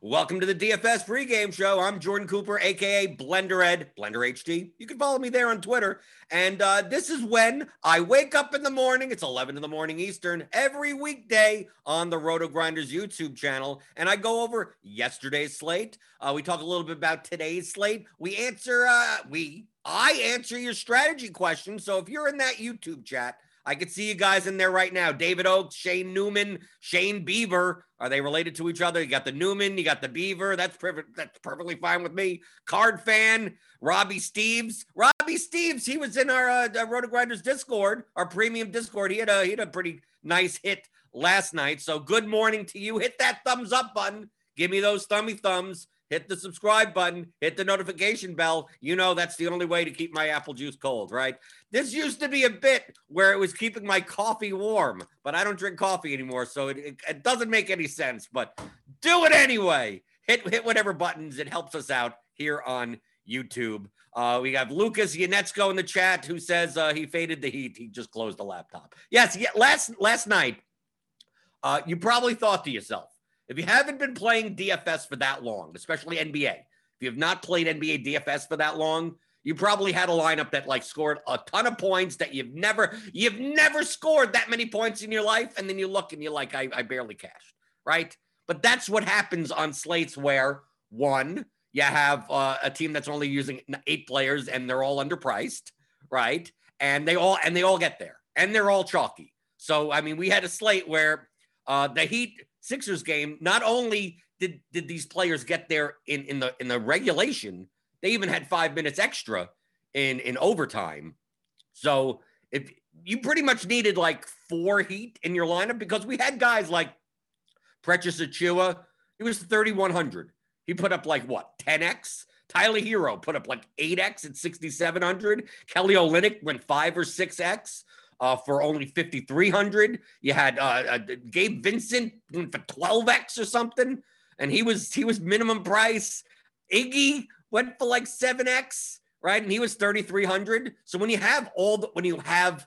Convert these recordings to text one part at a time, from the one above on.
Welcome to the DFS pregame show. I'm Jordan Cooper, aka Blender Ed, Blender HD. You can follow me there on Twitter. And uh, this is when I wake up in the morning. It's 11 in the morning Eastern every weekday on the RotoGrinders YouTube channel. And I go over yesterday's slate. Uh, we talk a little bit about today's slate. We answer, uh, we, I answer your strategy questions. So if you're in that YouTube chat, I could see you guys in there right now. David Oakes, Shane Newman, Shane Beaver. Are they related to each other? You got the Newman, you got the Beaver. That's perfect. That's perfectly fine with me. Card fan, Robbie Steves. Robbie Steves, he was in our uh, RotoGrinders Discord, our premium Discord. He had a he had a pretty nice hit last night. So good morning to you. Hit that thumbs up button. Give me those thummy thumbs hit the subscribe button, hit the notification bell. You know that's the only way to keep my apple juice cold, right? This used to be a bit where it was keeping my coffee warm, but I don't drink coffee anymore, so it, it, it doesn't make any sense. But do it anyway. Hit hit whatever buttons. It helps us out here on YouTube. Uh, we have Lucas Yanetsko in the chat who says uh, he faded the heat. He just closed the laptop. Yes, yeah, last last night, uh, you probably thought to yourself, if you haven't been playing DFS for that long, especially NBA, if you have not played NBA DFS for that long, you probably had a lineup that like scored a ton of points that you've never you've never scored that many points in your life, and then you look and you're like, I, I barely cashed, right? But that's what happens on slates where one, you have uh, a team that's only using eight players and they're all underpriced, right? And they all and they all get there, and they're all chalky. So I mean, we had a slate where uh, the Heat Sixers game, not only did did these players get there in in the in the regulation, they even had five minutes extra in in overtime. So if you pretty much needed like four Heat in your lineup because we had guys like Precious Achiuwa, he was 3100. He put up like what 10x. Tyler Herro put up like 8x at 6700. Kelly Olynyk went five or 6x uh, for only 5,300. You had uh, uh, Gabe Vincent for 12x or something, and he was he was minimum price. Iggy went for like 7x, right? And he was 3,300. So when you have all the when you have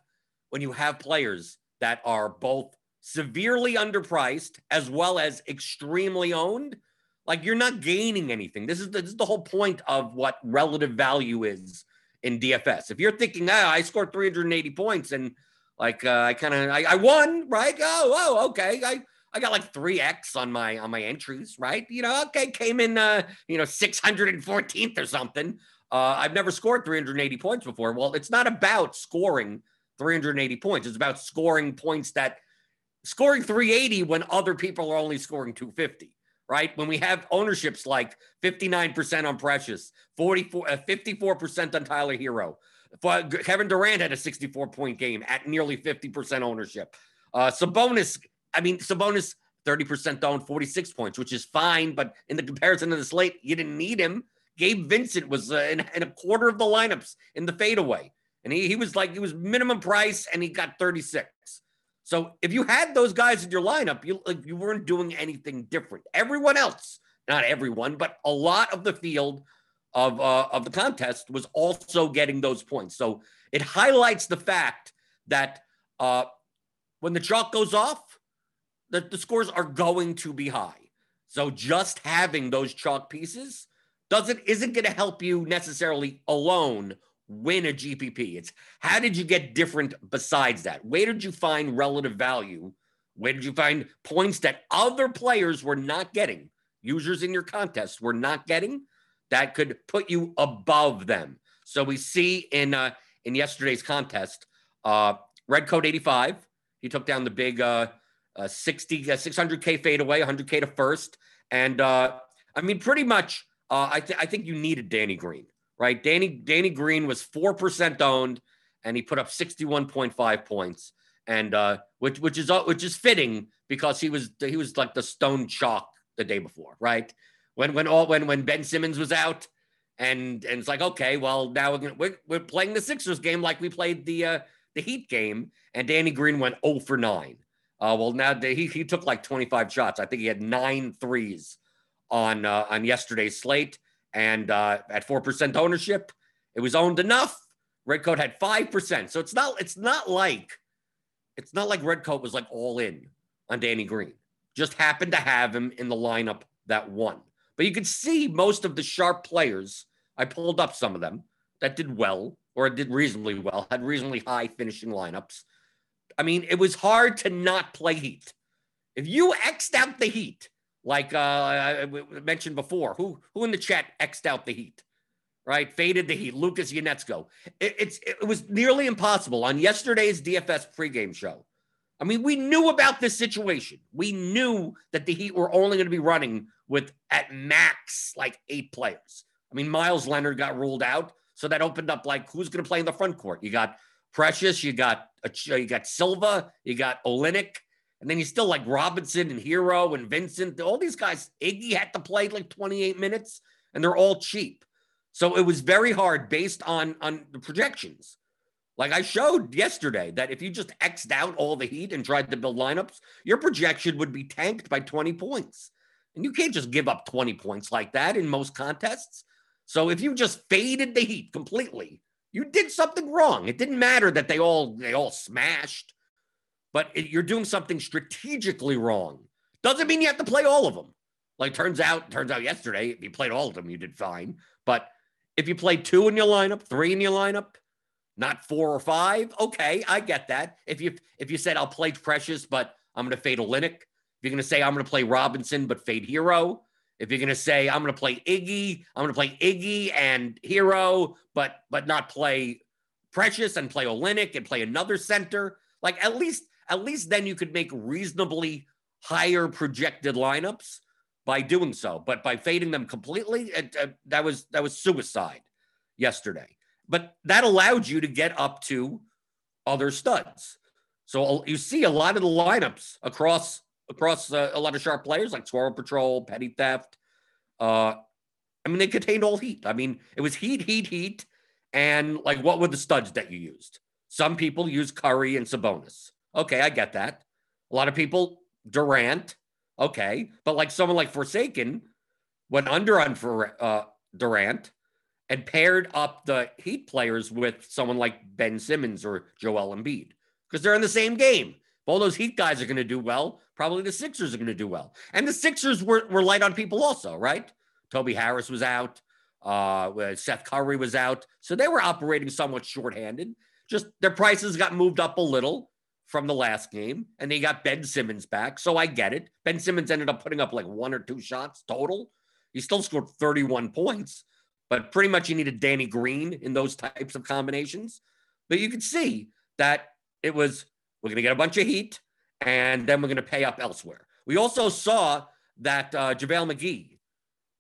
when you have players that are both severely underpriced as well as extremely owned, like you're not gaining anything. This is the, this is the whole point of what relative value is in DFS. If you're thinking, oh, I scored 380 points and like uh, I kind of I, I, won, right? Oh, oh, okay. I I got like three X on my on my entries, right? You know, okay, came in uh, you know, 614th or something. Uh, I've never scored 380 points before. Well, it's not about scoring 380 points. It's about scoring points that scoring 380 when other people are only scoring 250 right? When we have ownerships like 59% on Precious, 44, uh, 54% on Tyler Herro. Kevin Durant had a 64 point game at nearly 50% ownership. Uh, Sabonis, I mean, Sabonis 30% owned, 46 points, which is fine. But in the comparison of the slate, you didn't need him. Gabe Vincent was uh, in, in, a quarter of the lineups in the fadeaway. And he, he was like, he was minimum price and he got 36. So if you had those guys in your lineup, you like you weren't doing anything different. Everyone else, not everyone, but a lot of the field of uh, of the contest was also getting those points. So it highlights the fact that uh, when the chalk goes off, that the scores are going to be high. So just having those chalk pieces doesn't isn't going to help you necessarily alone win a GPP. It's how did you get different besides that? Where did you find relative value? Where did you find points that other players were not getting? Users in your contest were not getting that could put you above them. So we see in uh, in yesterday's contest, uh, Red Coat 85, he took down the big uh, uh 60 uh, 600k fadeaway, 100k to first, and uh, I mean pretty much. Uh, I, th- I think you needed Danny Green right? Danny Danny Green was four percent owned, and he put up sixty one point five points, and uh, which which is which is fitting because he was he was like the stone chalk the day before, right? When when all when when Ben Simmons was out, and and it's like okay, well now we're gonna, we're, we're playing the Sixers game like we played the uh, the Heat game, and Danny Green went 0 for nine. Uh, well, now he he took like 25 shots. I think he had nine threes on uh, on yesterday's slate. And uh, at 4% ownership, it was owned enough. Redcoat had 5%. So it's not, it's not like, it's not like Redcoat was like all in on Danny Green. Just happened to have him in the lineup that won. But you could see most of the sharp players. I pulled up some of them that did well or did reasonably well, had reasonably high finishing lineups. I mean, it was hard to not play Heat. If you X'd out the Heat, like uh, I mentioned before, who who in the chat X'd out the Heat? right? Faded the Heat, Lucas Yanetsko. It, it's it was nearly impossible on yesterday's DFS pregame show. I mean, we knew about this situation. We knew that the Heat were only going to be running with at max like eight players. I mean, Meyers Leonard got ruled out, so that opened up like who's going to play in the front court. You got Precious, you got you got Silva, you got Olynyk, and then you still like Robinson and Herro and Vincent. All these guys, Iggy had to play like 28 minutes, and they're all cheap. So it was very hard based on on the projections. Like I showed yesterday that if you just X'd out all the heat and tried to build lineups, your projection would be tanked by 20 points. And you can't just give up 20 points like that in most contests. So if you just faded the heat completely, you did something wrong. It didn't matter that they all they all smashed, but it, you're doing something strategically wrong. Doesn't mean you have to play all of them. Like turns out, turns out yesterday, if you played all of them, you did fine. But if you play two in your lineup, three in your lineup, not four or five, okay, I get that. If you if you said I'll play Precious, but I'm going to fade Olynyk. If you're going to say I'm going to play Robinson, but fade Herro, If you're going to say I'm going to play Iggy, I'm going to play Iggy and Herro, but but not play Precious and play Olynyk and play another center. Like at least at least then you could make reasonably higher projected lineups by doing so. But by fading them completely, it, uh, that was that was suicide yesterday. But that allowed you to get up to other studs. So you see a lot of the lineups across across uh, a lot of sharp players like Squirrel Patrol, Petty Theft. Uh, I mean, they contained all heat. I mean, it was heat, heat, heat, and like what were the studs that you used? Some people use Curry and Sabonis. Okay, I get that. A lot of people Durant. Okay. But like someone like Forsaken went under on for uh, Durant and paired up the Heat players with someone like Ben Simmons or Joel Embiid because they're in the same game. All those Heat guys are going to do well, probably the Sixers are going to do well. And the Sixers were, were light on people also, right? Toby Harris was out. Uh, Seth Curry was out. So they were operating somewhat shorthanded. Just their prices got moved up a little from the last game, and they got Ben Simmons back. So I get it. Ben Simmons ended up putting up like one or two shots total. He still scored 31 points, but pretty much you needed Danny Green in those types of combinations. But you could see that it was we're going to get a bunch of heat, and then we're going to pay up elsewhere. We also saw that uh, JaVale McGee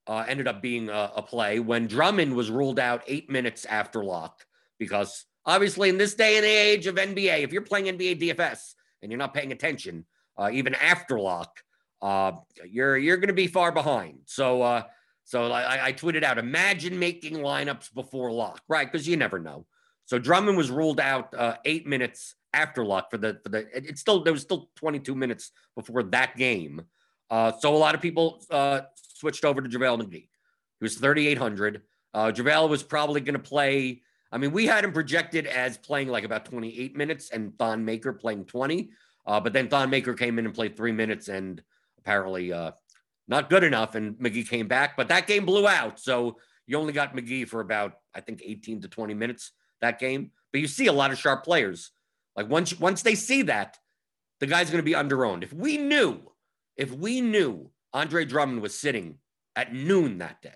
uh, ended up being a, a play when Drummond was ruled out eight minutes after lock because Obviously, in this day and age of NBA, if you're playing NBA DFS and you're not paying attention, uh, even after lock, uh, you're you're going to be far behind. So, uh, so I, I tweeted out: Imagine making lineups before lock, right? Because you never know. So Drummond was ruled out uh, eight minutes after lock for the for the. It's still there was still 22 minutes before that game. Uh, so a lot of people uh, switched over to JaVale McGee. He was 3,800. Uh, JaVale was probably going to play I mean, we had him projected as playing like about 28 minutes and Thon Maker playing 20. Uh, but then Thon Maker came in and played three minutes and apparently uh, not good enough. And McGee came back, but that game blew out. So you only got McGee for about, I think, 18 to 20 minutes that game. But you see a lot of sharp players. Like once once they see that, the guy's going to be under owned. If we knew, if we knew Andre Drummond was sitting at noon that day,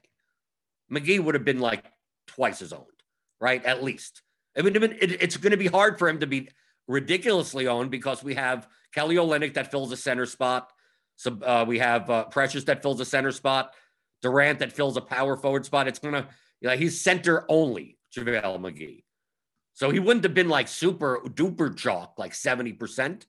McGee would have been like twice his owned right? At least. I mean, it's going to be hard for him to be ridiculously owned because we have Kelly Olynyk that fills a center spot. So uh, we have uh, Precious that fills a center spot. Durant that fills a power forward spot. It's gonna, you know, he's center only, JaVale McGee. So he wouldn't have been like super duper chalk, like 70%,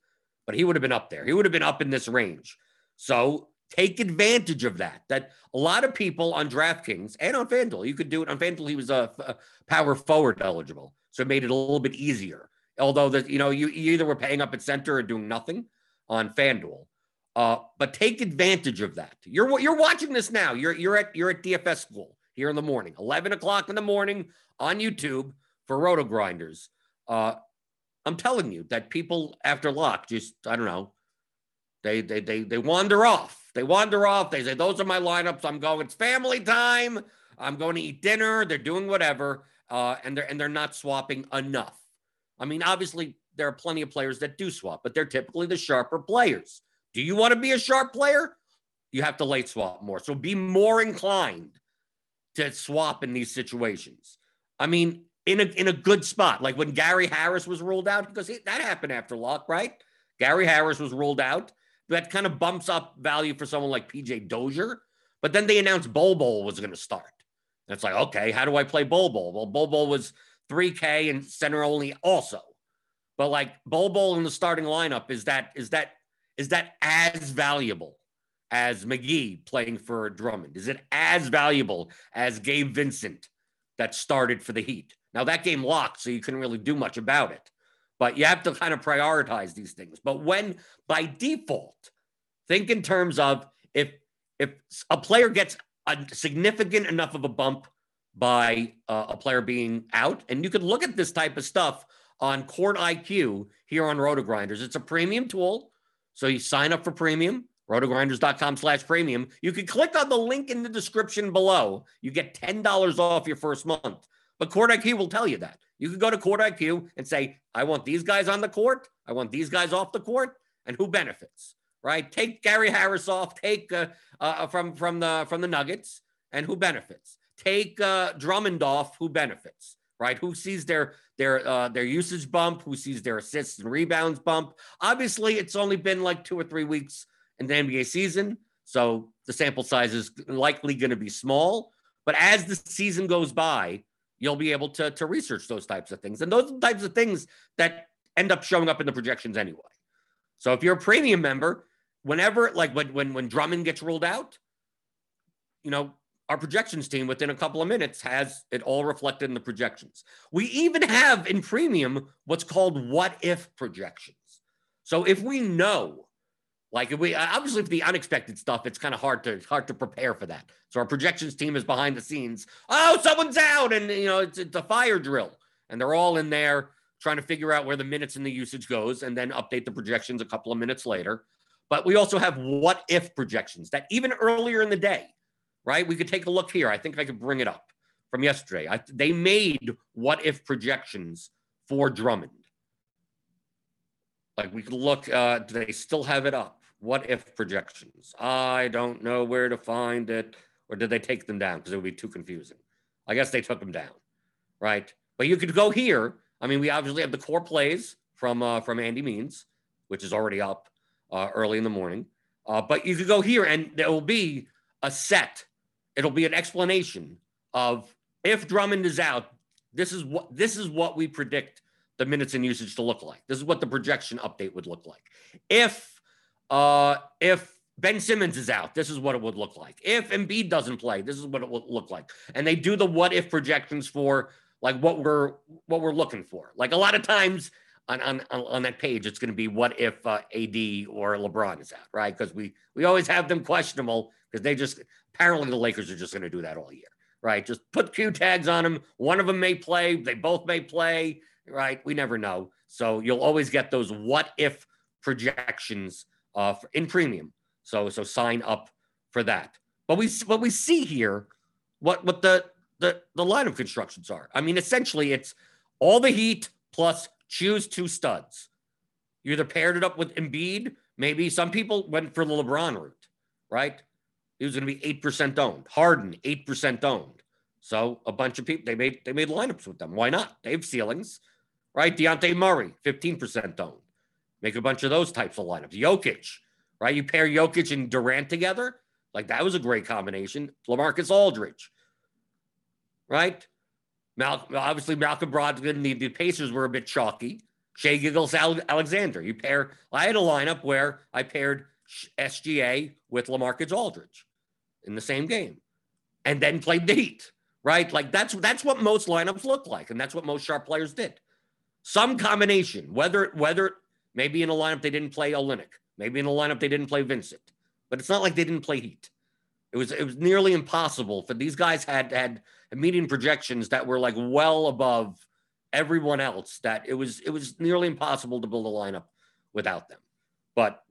but he would have been up there. He would have been up in this range. So Take advantage of that. That a lot of people on DraftKings and on FanDuel, you could do it on FanDuel. He was a, a power forward eligible, so it made it a little bit easier. Although that you know you, you, either were paying up at center or doing nothing on FanDuel. Uh, but take advantage of that. You're you're watching this now. You're you're at you're at DFS school here in the morning, 11 o'clock in the morning on YouTube for RotoGrinders. Uh, I'm telling you that people after lock just I don't know, they they they they wander off They wander off. They say, Those are my lineups. I'm going, it's family time. I'm going to eat dinner. They're doing whatever. Uh, and they're and they're not swapping enough. I mean, obviously, there are plenty of players that do swap, but they're typically the sharper players. Do you want to be a sharp player? You have to late swap more. So be more inclined to swap in these situations. I mean, in a in a good spot, like when Gary Harris was ruled out, because he, that happened after luck, right? Gary Harris was ruled out. That kind of bumps up value for someone like PJ Dozier. But then they announced Bol Bol was going to start. And it's like, okay, how do I play Bol Bol? Well, Bol Bol was 3K and center only also. But like Bol Bol in the starting lineup, is that is that is that as valuable as McGee playing for Drummond? Is it as valuable as Gabe Vincent that started for the Heat? Now that game locked, so you couldn't really do much about it. But you have to kind of prioritize these things. But when by default, think in terms of if if a player gets a significant enough of a bump by uh, a player being out, and you could look at this type of stuff on Court IQ here on RotoGrinders. It's a premium tool. So you sign up for premium, rotogrinders.com slash premium. You can click on the link in the description below. You get $10 off your first month. But Court IQ will tell you that. You can go to Court IQ and say, I want these guys on the court. I want these guys off the court. And who benefits, right? Take Gary Harris off, take uh, uh, from, from, the, from the Nuggets, and who benefits? Take uh, Drummond off, who benefits? right? Who sees their their uh, their usage bump? Who sees their assists and rebounds bump? Obviously, it's only been like two or three weeks in the NBA season, so the sample size is likely going to be small. But as the season goes by, you'll be able to to research those types of things, and those types of things that end up showing up in the projections anyway. So if you're a premium member, whenever like when when when Drummond gets ruled out, you know our projections team within a couple of minutes has it all reflected in the projections. We even have in premium what's called what if projections. So if we know, like we obviously for the unexpected stuff, it's kind of hard to hard to prepare for that. So our projections team is behind the scenes. Oh, someone's out, and you know it's, it's a fire drill, and they're all in there trying to figure out where the minutes and the usage goes, and then update the projections a couple of minutes later. But we also have what if projections that even earlier in the day right? We could take a look here. I think I could bring it up from yesterday. I, they made what if projections for Drummond. Like we could look, uh, do they still have it up? What if projections? I don't know where to find it. Or did they take them down? Because it would be too confusing. I guess they took them down, right? But you could go here. I mean, we obviously have the core plays from uh, from Andy Means, which is already up uh, early in the morning. Uh, but you could go here, and there will be a set It'll be an explanation of if Drummond is out, this is what this is what we predict the minutes and usage to look like. This is what the projection update would look like. If uh if Ben Simmons is out, this is what it would look like. If Embiid doesn't play, this is what it would look like. And they do the what if projections for like what we're what we're looking for. Like a lot of times on on on that page, it's going to be what if uh, AD or LeBron is out, right? Because we we always have them questionable because they just apparently the Lakers are just going to do that all year, right? Just put Q tags on them. One of them may play, they both may play, right? We never know. So you'll always get those what if projections uh, in premium. So so sign up for that. But we what we see here, what what the the the line of constructions are. I mean, essentially, it's all the heat plus choose two studs. You either paired it up with Embiid. Maybe some people went for the LeBron route, right? He was going to be 8% owned. Harden, 8% owned. So a bunch of people, they made they made lineups with them. Why not? They have ceilings, right? Dejounte Murray, 15% owned. Make a bunch of those types of lineups. Jokic, right? You pair Jokic and Durant together. Like that was a great combination. LaMarcus Aldridge, right? Mal- obviously, Malcolm Brogdon, the, the Pacers were a bit chalky. Shai Gilgeous-Alexander. You pair, I had a lineup where I paired SGA with LaMarcus Aldridge in the same game and then played the Heat, right? Like that's that's what most lineups look like, and that's what most sharp players did. Some combination, whether whether maybe in a lineup they didn't play Olynyk, maybe in a lineup they didn't play Vincent, but it's not like they didn't play Heat. It was it was nearly impossible for these guys had had median projections that were like well above everyone else. That it was it was nearly impossible to build a lineup without them. But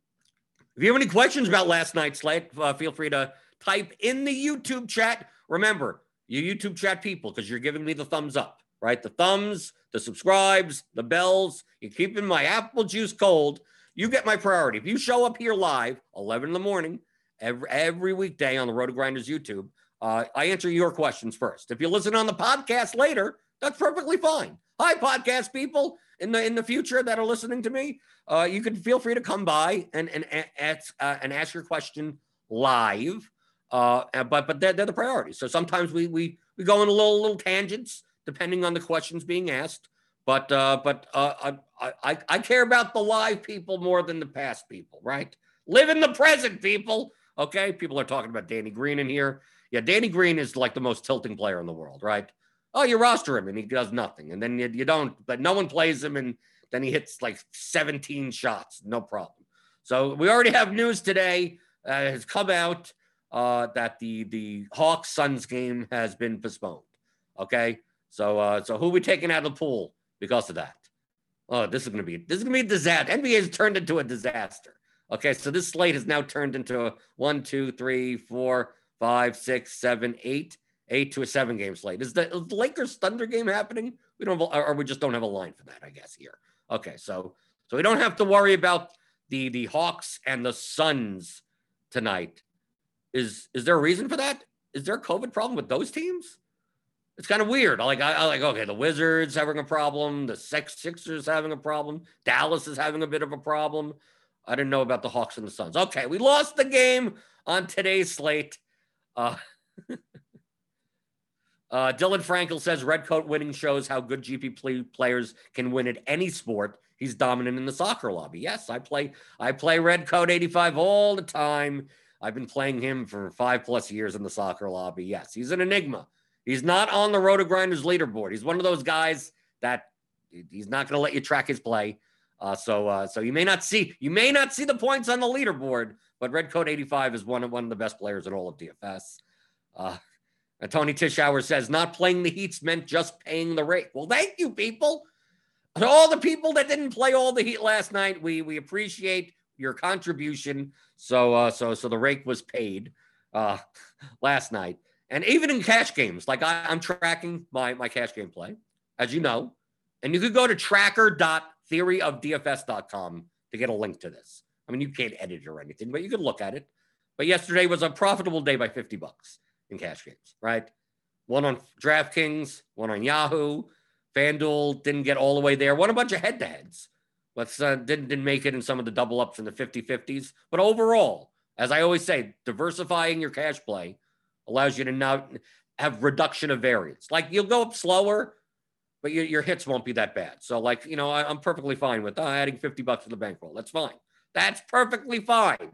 If you have any questions about last night's slate, uh, feel free to type in the YouTube chat. Remember, you YouTube chat people, because you're giving me the thumbs up, right? The thumbs, the subscribes, the bells. You're keeping my apple juice cold. You get my priority. If you show up here live, 11 in the morning, every, every weekday on the RotoGrinders YouTube, uh, I answer your questions first. If you listen on the podcast later, that's perfectly fine. Hi, podcast people in the in the future that are listening to me. Uh, you can feel free to come by and and ask uh, and ask your question live. Uh, but but they're, they're the priorities. So sometimes we we we go in a little little tangents depending on the questions being asked. But uh, but uh, I, I I care about the live people more than the past people, right? Live in the present, people. Okay, people are talking about Danny Green in here. Yeah, Danny Green is like the most tilting player in the world, right? Oh, you roster him and he does nothing, and then you, you don't. But no one plays him, and then he hits like 17 shots, no problem. So we already have news today uh, has come out uh, that the the Hawks Suns game has been postponed. Okay, so uh, so who are we taking out of the pool because of that? Oh, this is gonna be this is gonna be a disaster. NBA has turned into a disaster. Okay, so this slate has now turned into a one, two, three, four, five, six, seven, eight, eight to a seven game slate. Is the, is the Lakers Thunder game happening? We don't, or we just don't have a line for that, I guess. Here, okay, so so we don't have to worry about the the Hawks and the Suns tonight. Is is there a reason for that? Is there a COVID problem with those teams? It's kind of weird. I like I, I like okay, the Wizards having a problem, the Sex Sixers having a problem, Dallas is having a bit of a problem. I didn't know about the Hawks and the Suns. Okay, we lost the game on today's slate. Uh, uh, Dylan Frankel says red coat winning shows how good GP players can win at any sport. He's dominant in the soccer lobby. Yes, I play. I play red coat 85 all the time. I've been playing him for five plus years in the soccer lobby. Yes, he's an enigma. He's not on the RotoGrinders leaderboard. He's one of those guys that he's not going to let you track his play. Uh, so, uh, so you may not see you may not see the points on the leaderboard, but Red Coat 85 is one of one of the best players in all of DFS. Uh, Tony Tischauer says not playing the Heats meant just paying the rake. Well, thank you, people. To all the people that didn't play all the Heat last night, we we appreciate your contribution. So, uh, so, so the rake was paid uh, last night, and even in cash games, like I, I'm tracking my my cash game play, as you know, and you could go to tracker.theoryofdfs.com to get a link to this. I mean, you can't edit it or anything, but you could look at it. But yesterday was a profitable day by 50 bucks in cash games, right? One on DraftKings, one on Yahoo. FanDuel didn't get all the way there. Won a bunch of head to heads. Let's uh, didn't, didn't make it in some of the double ups in the 50 50s. But overall, as I always say, diversifying your cash play allows you to now have reduction of variance. Like you'll go up slower, but your, your hits won't be that bad. So, like, you know, I, am perfectly fine with uh, adding 50 bucks to the bankroll. That's fine. That's perfectly fine.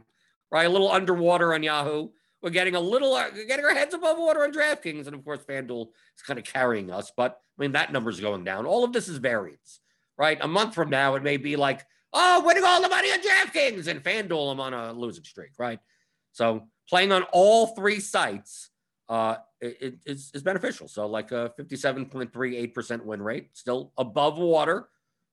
Right? A little underwater on Yahoo. We're getting a little, uh, getting our heads above water on DraftKings. And of course, FanDuel is kind of carrying us. But I mean, that number's going down. All of this is variance right? A month from now, it may be like, oh, winning all the money on DraftKings and FanDuel, I'm on a losing streak, right? So playing on all three sites uh, it, it's, beneficial. So like a 57.38% win rate, still above water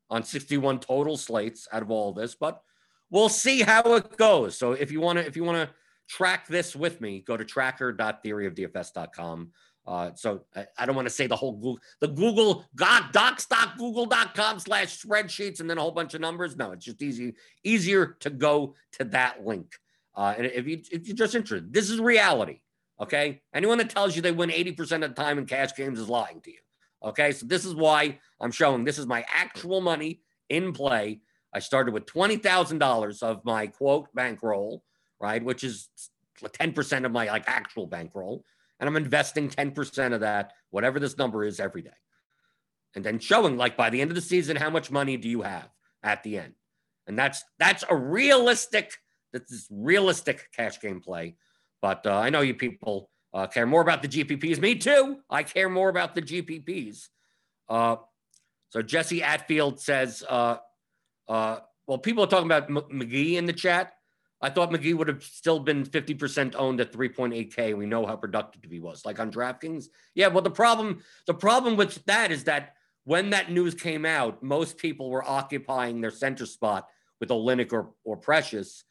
on 61 total slates out of all of this, but we'll see how it goes. So if you want to, if you want to track this with me, go to tracker.theoryofdfs.com. Uh, so I, I don't want to say the whole Google, the Google God docs.google.com slash spreadsheets and then a whole bunch of numbers. No, it's just easy, easier to go to that link. Uh, and if you if you're just interested, this is reality. Okay. Anyone that tells you they win 80% of the time in cash games is lying to you. Okay. So this is why I'm showing this is my actual money in play. I started with $20,000 of my quote bankroll, right? Which is 10% of my like actual bankroll and I'm investing 10% of that, whatever this number is, every day. And then showing like by the end of the season, how much money do you have at the end? And that's that's a realistic, that's is realistic cash game play. But uh, I know you people uh, care more about the GPPs. Me too. I care more about the GPPs. Uh, so Jesse Atfield says, uh, uh, well, people are talking about M- McGee in the chat. I thought McGee would have still been 50% owned at 3.8K. We know how productive he was. Like on DraftKings. Yeah, well, the problem, the problem with that is that when that news came out, most people were occupying their center spot with Olynyk or, or Precious.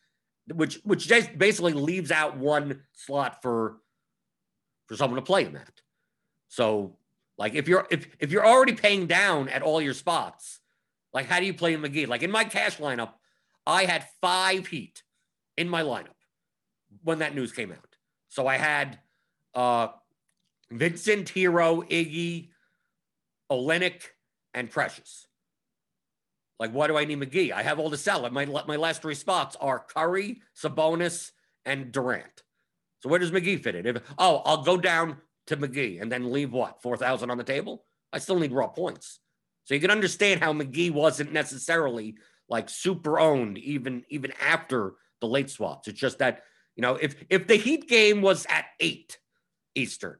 Which which just basically leaves out one slot for for someone to play in that. So like if you're if if you're already paying down at all your spots, like how do you play McGee? Like in my cash lineup, I had five Heat in my lineup when that news came out. So I had uh Vincent, Herro, Iggy, Olynyk, and Precious. Like, why do I need McGee? I have all the salad. My my last three spots are Curry, Sabonis, and Durant. So where does McGee fit in? If oh, I'll go down to McGee and then leave what four thousand on the table. I still need raw points. So you can understand how McGee wasn't necessarily like super owned even even after the late swaps. It's just that you know if if the Heat game was at eight Eastern,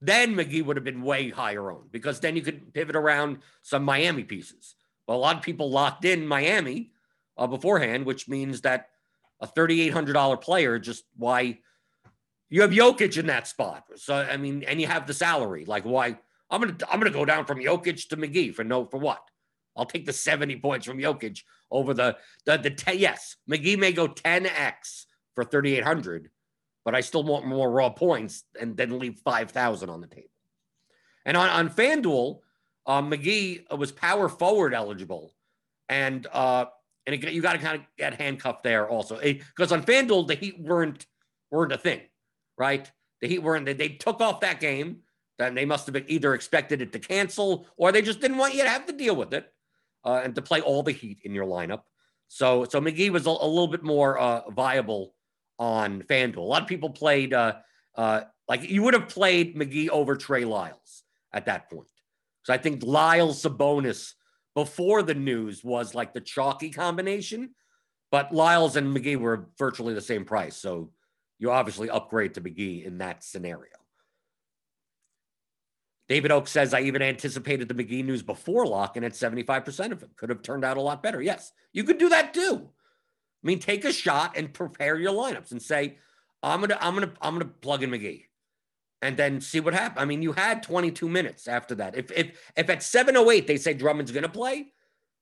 then McGee would have been way higher owned because then you could pivot around some Miami pieces. A lot of people locked in Miami uh, beforehand, which means that a $3,800 player just why you have Jokic in that spot. So I mean, and you have the salary. Like why I'm gonna I'm gonna go down from Jokic to McGee for no for what? I'll take the 70 points from Jokic over the the the 10, yes, McGee may go 10x for 3,800, but I still want more raw points and then leave 5,000 on the table. And on, on FanDuel, uh, McGee was power forward eligible. And uh, and it, you got to kind of get handcuffed there also. Because on FanDuel, the Heat weren't weren't a thing, right? The Heat weren't, they, they took off that game. Then they must have either expected it to cancel or they just didn't want you to have to deal with it uh, and to play all the Heat in your lineup. So so McGee was a, a little bit more uh, viable on FanDuel. A lot of people played uh, uh, like you would have played McGee over Trey Lyles at that point. So I think Lyles Sabonis before the news was like the chalky combination, but Lyles and McGee were virtually the same price. So you obviously upgrade to McGee in that scenario. David Oak says, I even anticipated the McGee news before lock and at 75% of it. Could have turned out a lot better. Yes, you could do that too. I mean, take a shot and prepare your lineups and say, I'm gonna, I'm gonna, I'm gonna plug in McGee, and then see what happens. I mean, you had 22 minutes after that. If if if at 7:08 they say Drummond's gonna play,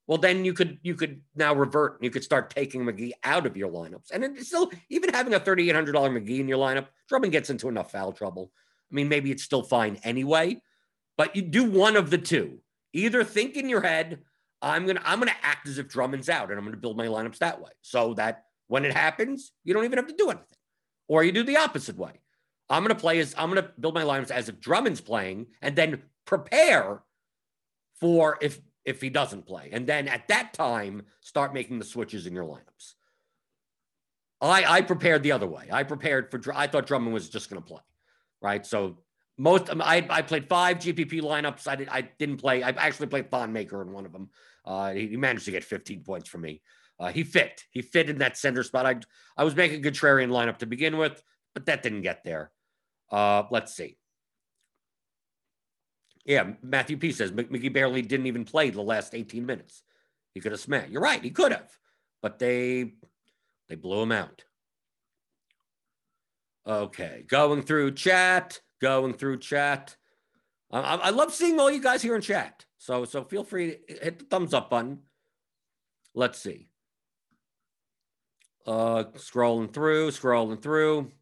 well, then you could you could now revert. and You could start taking McGee out of your lineups, and it's still even having a $3,800 McGee in your lineup, Drummond gets into enough foul trouble. I mean, maybe it's still fine anyway, but you do one of the two. Either think in your head, I'm gonna I'm gonna act as if Drummond's out, and I'm gonna build my lineups that way, so that when it happens, you don't even have to do anything. Or you do the opposite way. I'm gonna play as I'm gonna build my lineups as if Drummond's playing, and then prepare for if if he doesn't play, and then at that time start making the switches in your lineups. I I prepared the other way. I prepared for I thought Drummond was just gonna play, right? So most I, I played five GPP lineups. I, did, I didn't play. I actually played Thon Maker in one of them. Uh, he, managed to get 15 points from me. Uh, he fit. He fit in that center spot. I I was making a contrarian lineup to begin with, but that didn't get there. Uh, let's see. Yeah, Matthew P says McGee barely didn't even play the last 18 minutes. He could have smashed. You're right. He could have, but they they blew him out. Okay, going through chat going through chat. I, I love seeing all you guys here in chat. So so feel free to hit the thumbs up button. Let's see. Uh, scrolling through, scrolling through.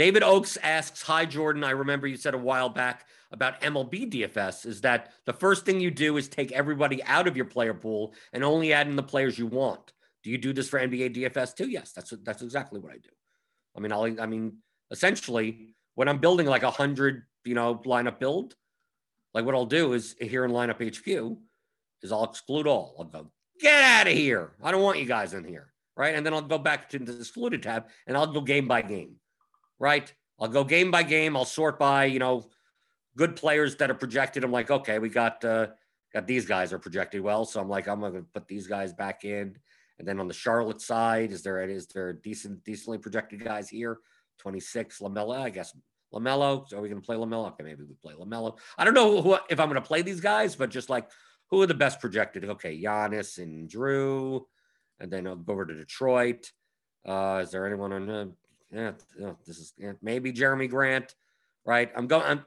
David Oakes asks, Hi, Jordan. I remember you said a while back about MLB DFS is that the first thing you do is take everybody out of your player pool and only add in the players you want. Do you do this for NBA DFS too? Yes, that's that's exactly what I do. I mean, I'll, I mean, essentially when I'm building like a hundred, you know, lineup build, like what I'll do is here in lineup HQ is I'll exclude all. I'll go, get out of here. I don't want you guys in here. Right. And then I'll go back to the excluded tab and I'll go game by game. Right. I'll go game by game. I'll sort by, you know, good players that are projected. I'm like, okay, we got uh got these guys are projected well. So I'm like, I'm gonna put these guys back in. And then on the Charlotte side, is there is there decent, decently projected guys here? 26, LaMelo, I guess LaMelo. Are we to play LaMelo? Okay, maybe we play LaMelo. I don't know who, if I'm to play these guys, but just like who are the best projected? Okay, Giannis and Jrue, and then I'll go over to Detroit. Uh, is there anyone on? Uh, yeah, this is yeah, maybe Jerami Grant, right? I'm going. I'm,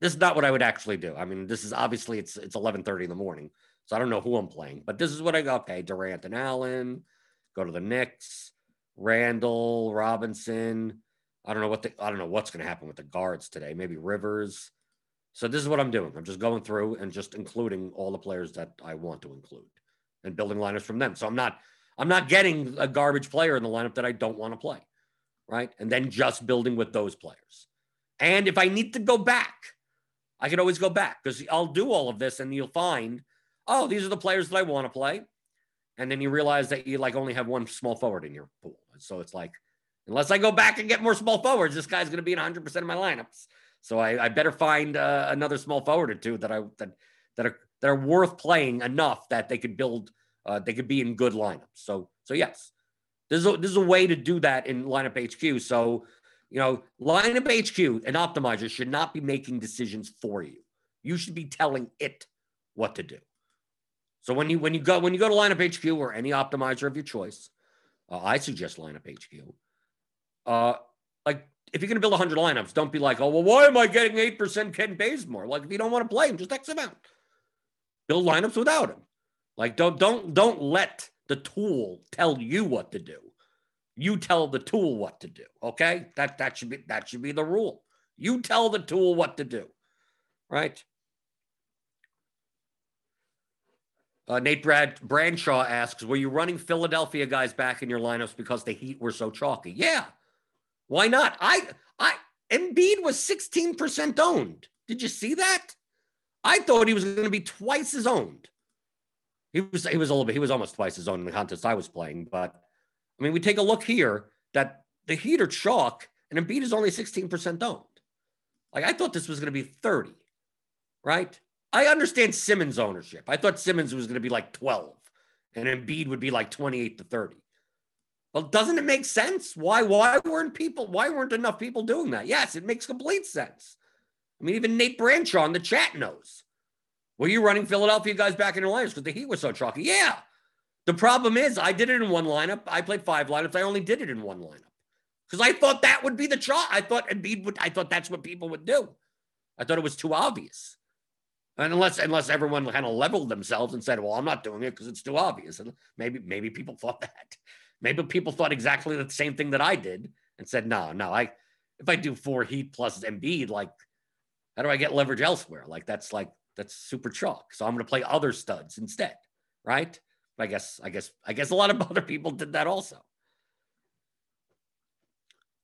this is not what I would actually do. I mean, this is obviously it's it's 11:30 in the morning, so I don't know who I'm playing, but this is what I go. Okay, Durant and Allen, go to the Knicks, Randle Robinson. I don't know what the I don't know what's going to happen with the guards today. Maybe Rivers. So this is what I'm doing. I'm just going through and just including all the players that I want to include and building lineups from them. So I'm not I'm not getting a garbage player in the lineup that I don't want to play. Right. And then just building with those players. And if I need to go back, I can always go back because I'll do all of this and you'll find, oh, these are the players that I want to play. And then you realize that you like only have one small forward in your pool. So it's like, unless I go back and get more small forwards, this guy's going to be in 100% of my lineups. So I, I better find uh, another small forward or two that I that that are that are worth playing enough that they could build, uh, they could be in good lineups. So so yes, this is a, this is a way to do that in lineup HQ. So you know, lineup HQ and optimizer should not be making decisions for you. You should be telling it what to do. So when you when you go when you go to lineup HQ or any optimizer of your choice, uh, I suggest lineup HQ. Uh, like if you're going to build 100 lineups, don't be like, oh well, why am I getting eight percent Kent Bazemore? Like if you don't want to play him, just X him out. Build lineups without him. Like don't don't don't let the tool tell you what to do. You tell the tool what to do. Okay, that that should be that should be the rule. You tell the tool what to do, right? Uh, Nate Brad Branshaw asks, "Were you running Philadelphia guys back in your lineups because the Heat were so chalky?" Yeah, why not? I I Embiid was sixteen percent owned. Did you see that? I thought he was going to be twice as owned. He was he was a little bit. He was almost twice as owned in the contest I was playing. But I mean, we take a look here that the Heat are chalk and Embiid is only sixteen percent owned. Like I thought this was going to be thirty, right? I understand Simmons ownership. I thought Simmons was going to be like 12 and Embiid would be like 28 to 30. Well, doesn't it make sense? Why why weren't people why weren't enough people doing that? Yes, it makes complete sense. I mean, even Nate Branshaw in the chat knows. Were you running Philadelphia guys back in your lineups because the Heat was so chalky? Yeah. The problem is I did it in one lineup. I played five lineups. I only did it in one lineup. Because I thought that would be the chalk. I thought Embiid would I thought that's what people would do. I thought it was too obvious. And unless unless everyone kind of leveled themselves and said, "Well, I'm not doing it because it's too obvious," and maybe maybe people thought that. Maybe people thought exactly the same thing that I did and said, "No, no, I if I do four Heat plus Embiid, like how do I get leverage elsewhere? Like that's like that's super chalk. So I'm going to play other studs instead, right? I guess I guess I guess a lot of other people did that also.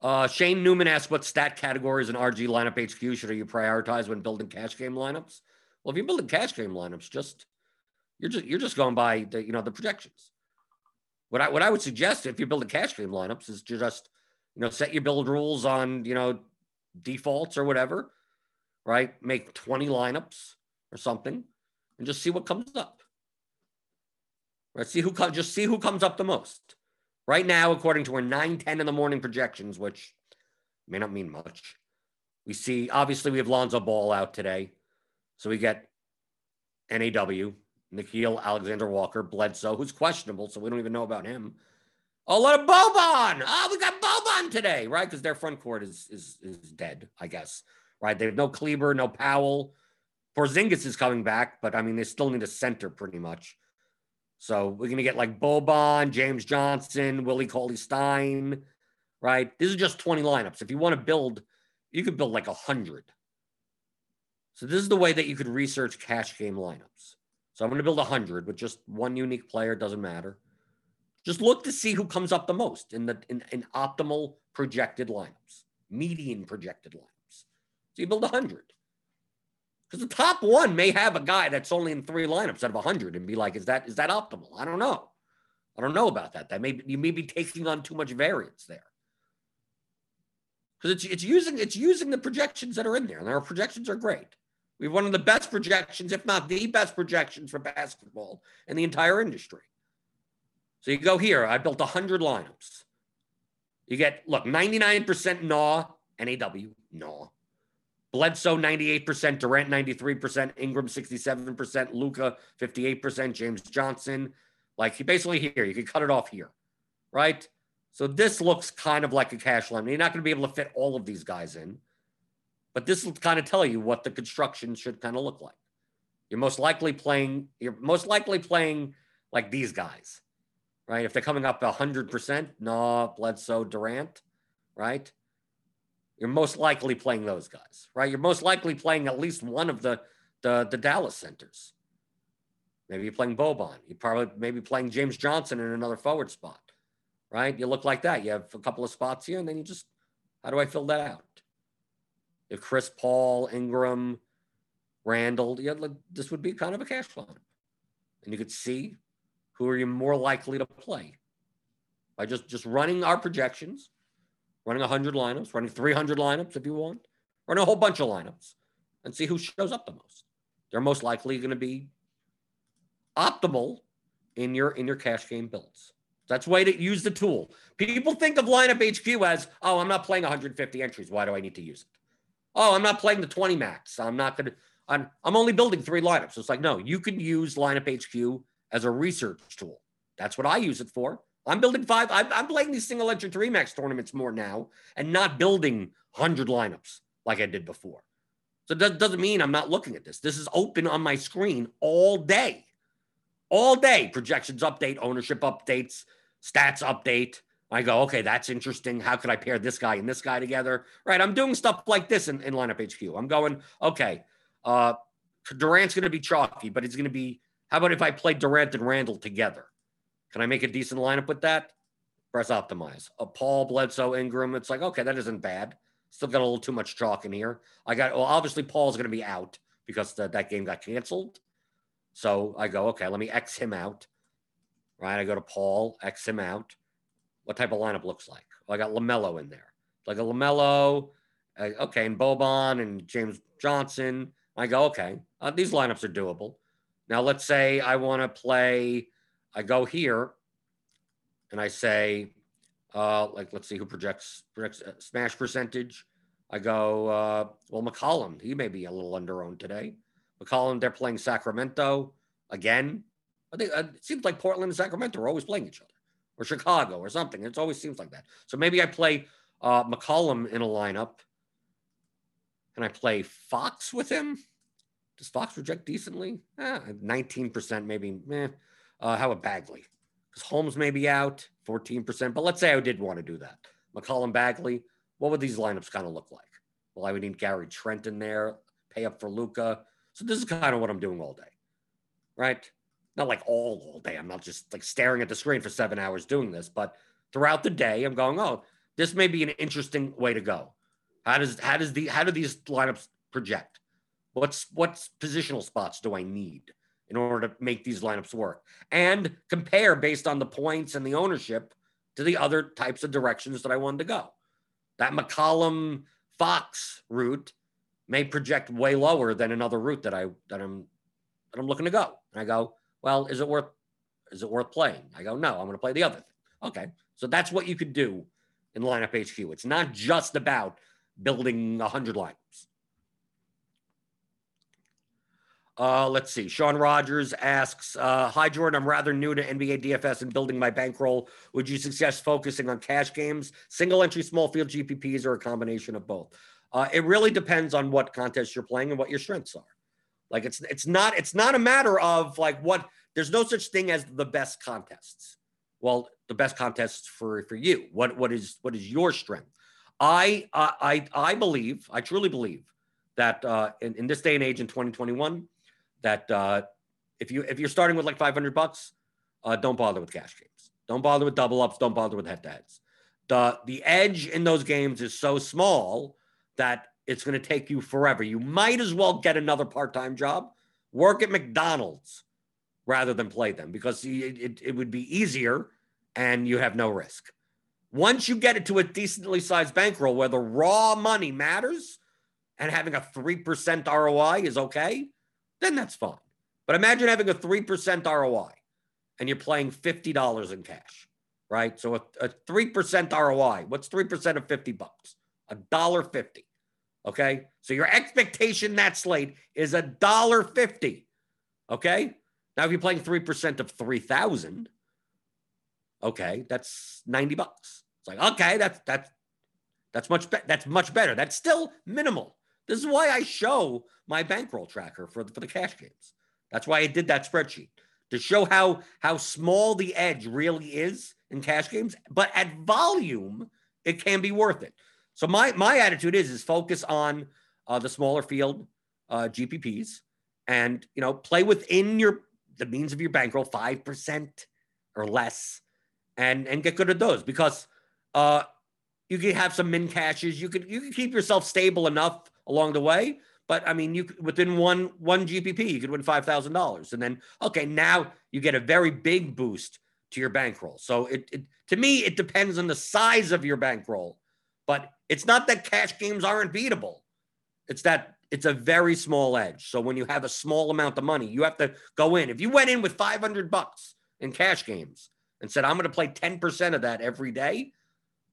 Uh, Shane Newman asked, "What stat categories in RG lineup HQ should you prioritize when building cash game lineups?" Well, if you're building cash game lineups, just you're just you're just going by the you know the projections. What I what I would suggest if you're building cash game lineups is to just you know set your build rules on you know defaults or whatever, right? Make 20 lineups or something, and just see what comes up. Right? See who comes. Just see who comes up the most. Right now, according to our 9, 10 in the morning projections, which may not mean much, we see obviously we have Lonzo Ball out today. So we get NAW, Nickeil Alexander Walker, Bledsoe, who's questionable, so we don't even know about him. A lot of Boban. Oh, we got Boban today, right? Because their front court is is is dead, I guess. Right? They have no Kleber, no Powell. Porzingis is coming back, but I mean, they still need a center pretty much. So we're gonna get like Boban, James Johnson, Willie Cauley Stein, right? This is just 20 lineups. If you want to build, you could build like a hundred so this is the way that you could research cash game lineups. So I'm going to build 100 with just one unique player, doesn't matter. Just look to see who comes up the most in the in, in optimal projected lineups, median projected lineups. So you build 100. Because the top one may have a guy that's only in three lineups out of 100 and be like, is that is that optimal? I don't know. I don't know about that. That may you may be taking on too much variance there. Because it's it's using it's using the projections that are in there, and our projections are great. We have one of the best projections, if not the best projections for basketball in the entire industry. So you go here, I built 100 lineups. You get, look, 99% NAW, NAW, NAW. Bledsoe, 98%, Durant, 93%, Ingram, 67%, Luka 58%, James Johnson. Like, you basically here, you can cut it off here, right? So this looks kind of like a cash line. You're not going to be able to fit all of these guys in. But this will kind of tell you what the construction should kind of look like. You're most likely playing, you're most likely playing like these guys, right? If they're coming up 100%, no, Bledsoe, Durant, right? You're most likely playing those guys, right? You're most likely playing at least one of the the, the Dallas centers. Maybe you're playing Boban. You probably maybe playing James Johnson in another forward spot, right? You look like that. You have a couple of spots here, and then you just, how do I fill that out? If Chris Paul, Ingram, Randle, yeah, this would be kind of a cash flow. And you could see who are you more likely to play by just just running our projections, running 100 lineups, running 300 lineups if you want, running a whole bunch of lineups, and see who shows up the most. They're most likely going to be optimal in your in your cash game builds. That's way to use the tool. People think of lineup HQ as, oh, I'm not playing 150 entries. Why do I need to use it? Oh, I'm not playing the 20 max. I'm not going to. I'm I'm only building three lineups. It's like, no, you can use lineup HQ as a research tool. That's what I use it for. I'm building five. I'm, I'm playing these single entry three max tournaments more now and not building 100 lineups like I did before. So that doesn't mean I'm not looking at this. This is open on my screen all day. All day. Projections update, ownership updates, stats update. I go, okay, that's interesting. How could I pair this guy and this guy together? Right. I'm doing stuff like this in, in lineup HQ. I'm going, okay, uh, Durant's going to be chalky, but it's going to be how about if I play Durant and Randle together? Can I make a decent lineup with that? Press optimize. A Paul, Bledsoe, Ingram. It's like, okay, that isn't bad. Still got a little too much chalk in here. I got, well, obviously Paul's going to be out because the, that game got canceled. So I go, okay, let me X him out. Right. I go to Paul, X him out. What type of lineup looks like? Well, I got LaMelo in there. Like a LaMelo, uh, okay, and Boban and James Johnson. I go, okay, uh, these lineups are doable. Now, let's say I want to play, I go here and I say, uh, like, let's see who projects, projects uh, smash percentage. I go, uh, well, McCollum, he may be a little under owned today. McCollum, they're playing Sacramento again. I think uh, it seems like Portland and Sacramento are always playing each other, or Chicago, or something. It always seems like that. So maybe I play uh, McCollum in a lineup, and I play Fox with him. Does Fox reject decently? Eh, 19% maybe. Eh. Uh, how about Bagley? Because Holmes may be out 14%. But let's say I did want to do that. McCollum Bagley, what would these lineups kind of look like? Well, I would need Gary Trent in there, pay up for Luka. So this is kind of what I'm doing all day, right? Not like all all day. I'm not just like staring at the screen for seven hours doing this, but throughout the day, I'm going, oh, this may be an interesting way to go. How does how does the how do these lineups project? What's what positional spots do I need in order to make these lineups work? And compare based on the points and the ownership to the other types of directions that I wanted to go. That McCollum Fox route may project way lower than another route that I that I'm that I'm looking to go. And I go, well, is it worth is it worth playing? I go, no, I'm going to play the other thing. Okay, so that's what you could do in lineup HQ. It's not just about building a 100 lineups. Uh, let's see. Sean Rogers asks, uh, "Hi Jordan, I'm rather new to NBA DFS and building my bankroll. Would you suggest focusing on cash games, single entry, small field GPPs, or a combination of both?" Uh, it really depends on what contest you're playing and what your strengths are. Like it's it's not it's not a matter of like what. There's no such thing as the best contests. Well, the best contests for for you. What what is what is your strength? I I I believe I truly believe that uh, in, in this day and age in 2021 that uh, if you if you're starting with like 500 bucks, uh, don't bother with cash games. Don't bother with double ups. Don't bother with head to heads. The the edge in those games is so small that it's going to take you forever. You might as well get another part time job, work at McDonald's rather than play them because it, it, it would be easier and you have no risk. Once you get it to a decently sized bankroll where the raw money matters and having a 3% ROI is okay, then that's fine. But imagine having a 3% ROI and you're playing $50 in cash, right? So a, a 3% ROI, what's 3% of 50 bucks? A dollar 50. Okay. So your expectation that slate is a dollar 50. Okay. Now, if you're playing 3% of 3,000, okay, that's 90 bucks. It's like, okay, that's, that's, that's much, be- that's much better. That's still minimal. This is why I show my bankroll tracker for the, for the cash games. That's why I did that spreadsheet. to show how how small the edge really is in cash games. But at volume, it can be worth it. So my my attitude is is focus on uh, the smaller field uh, GPPs and you know play within your the means of your bankroll five percent or less, and and get good at those because uh, you can have some min cashes. You could you can keep yourself stable enough along the way. But I mean, you within one one GPP, you could win five thousand dollars, and then okay, now you get a very big boost to your bankroll. So it, it to me, it depends on the size of your bankroll, but it's not that cash games aren't beatable. It's that it's a very small edge. So when you have a small amount of money, you have to go in. If you went in with 500 bucks in cash games and said, I'm going to play 10% of that every day,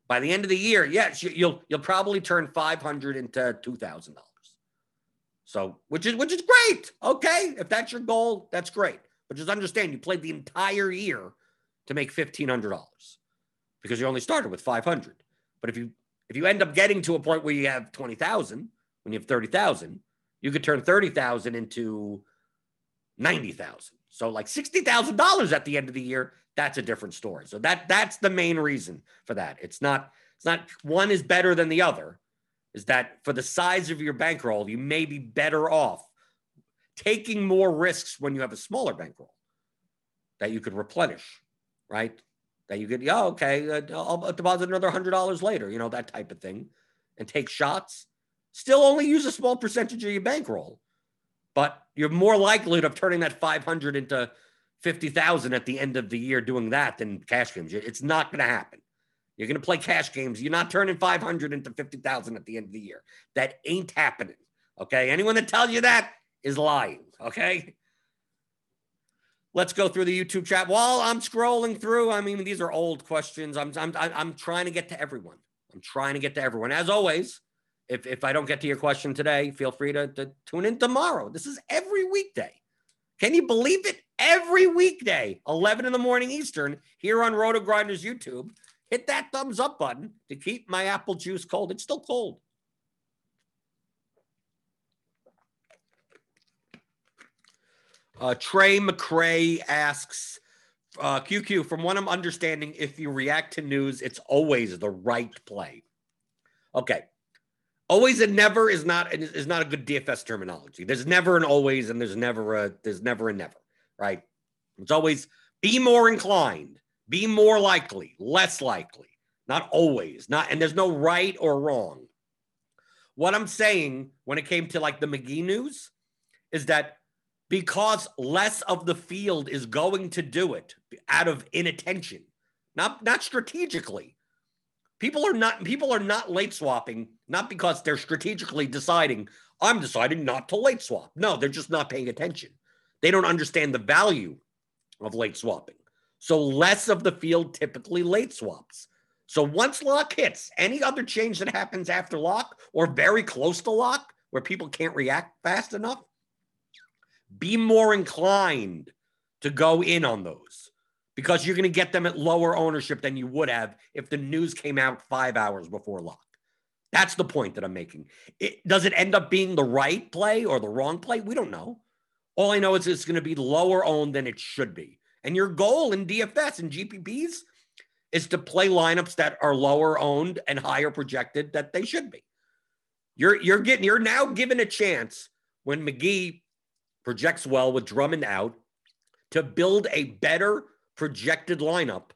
by the end of the year, yes, you'll you'll probably turn 500 into $2,000. So, which is which is great. Okay, if that's your goal, that's great. But just understand you played the entire year to make $1500 because you only started with 500. But if you if you end up getting to a point where you have 20,000, when you have 30,000, you could turn 30,000 into 90,000. So like $60,000 at the end of the year, that's a different story. So that that's the main reason for that. It's not it's not one is better than the other. Is that for the size of your bankroll, you may be better off taking more risks when you have a smaller bankroll that you could replenish, right? That you could, yeah, okay, uh, I'll deposit another hundred dollars later, you know, that type of thing, and take shots Still only use a small percentage of your bankroll, but you're more likely of turning that 500 into 50,000 at the end of the year doing that than cash games. It's not going to happen. You're going to play cash games. You're not turning 500 into 50,000 at the end of the year. That ain't happening. Okay. Anyone that tells you that is lying. Okay. Let's go through the YouTube chat. While I'm scrolling through, I mean, these are old questions. I'm, I'm, I'm trying to get to everyone. I'm trying to get to everyone. As always, if, if I don't get to your question today, feel free to, to tune in tomorrow. This is every weekday. Can you believe it? Every weekday, 11 in the morning Eastern, here on RotoGrinders YouTube. Hit that thumbs up button to keep my apple juice cold. It's still cold. Uh, Trey McCray asks, uh, QQ, from what I'm understanding, if you react to news, it's always the right play. Okay. Always and never is not is not a good DFS terminology. There's never an always and there's never a there's never a never, right? It's always be more inclined, be more likely, less likely, not always, not and there's no right or wrong. What I'm saying when it came to like the McGee news is that because less of the field is going to do it out of inattention, not not strategically, People are not people are not late swapping not because they're strategically deciding I'm deciding not to late swap. No, they're just not paying attention. They don't understand the value of late swapping. So less of the field typically late swaps. So once lock hits, any other change that happens after lock or very close to lock where people can't react fast enough, be more inclined to go in on those because you're going to get them at lower ownership than you would have if the news came out five hours before lock. That's the point that I'm making. It, does it end up being the right play or the wrong play? We don't know. All I know is it's going to be lower owned than it should be. And your goal in DFS and GPPs is to play lineups that are lower owned and higher projected that they should be. You're you're getting you're now given a chance when McGee projects well with Drummond out to build a better projected lineup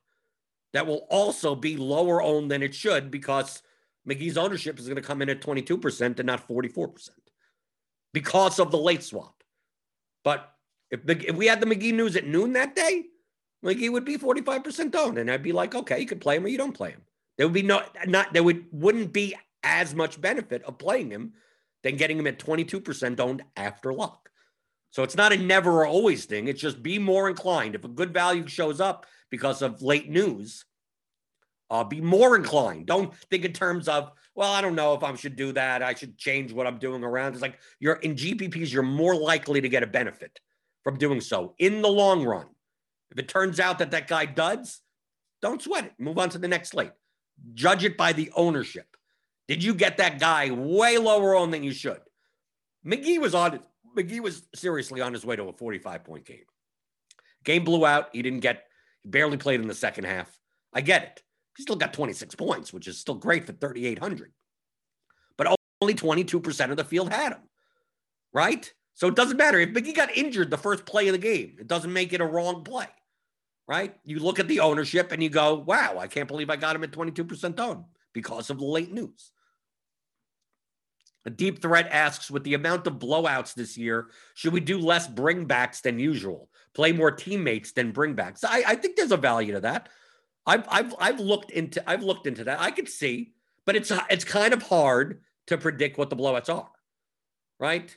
that will also be lower owned than it should because McGee's ownership is going to come in at 22% and not 44% because of the late swap. But if, if we had the McGee news at noon that day, McGee would be 45% owned. And I'd be like, okay, you can play him or you don't play him. There would be no, not, there would, wouldn't be as much benefit of playing him than getting him at 22% owned after lock. So it's not a never or always thing. It's just be more inclined. If a good value shows up because of late news, uh, be more inclined. Don't think in terms of, well, I don't know if I should do that. I should change what I'm doing around. It's like you're in GPPs, you're more likely to get a benefit from doing so in the long run. If it turns out that that guy duds, don't sweat it. Move on to the next slate. Judge it by the ownership. Did you get that guy way lower on than you should? McGee was on McGee was seriously on his way to a 45 point game. Game blew out. He didn't get, he barely played in the second half. I get it. He still got 26 points, which is still great for 3,800. But only 22% of the field had him, right? So it doesn't matter. If Biggie got injured the first play of the game, it doesn't make it a wrong play, right? You look at the ownership and you go, wow, I can't believe I got him at 22% owned because of the late news. A deep threat asks, with the amount of blowouts this year, should we do less bringbacks than usual? Play more teammates than bringbacks? I, I think there's a value to that. I've, I've, I've looked into I've looked into that. I could see, but it's it's kind of hard to predict what the blowouts are, right?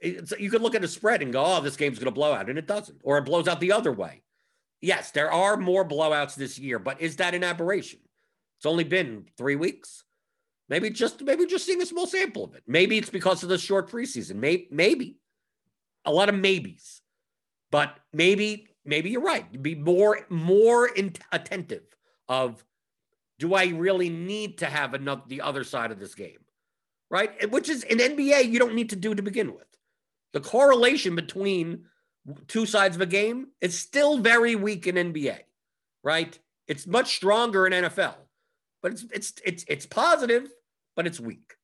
It's, you could look at a spread and go, "Oh, this game's going to blow out," and it doesn't, or it blows out the other way. Yes, there are more blowouts this year, but is that an aberration? It's only been three weeks. Maybe just maybe just seeing a small sample of it. Maybe it's because of the short preseason. Maybe maybe a lot of maybes, but maybe maybe you're right. Be more more in, attentive of do I really need to have another the other side of this game, right? Which is in NBA you don't need to do to begin with. The correlation between two sides of a game is still very weak in NBA, right? It's much stronger in NFL but it's it's it's it's positive, but it's weak.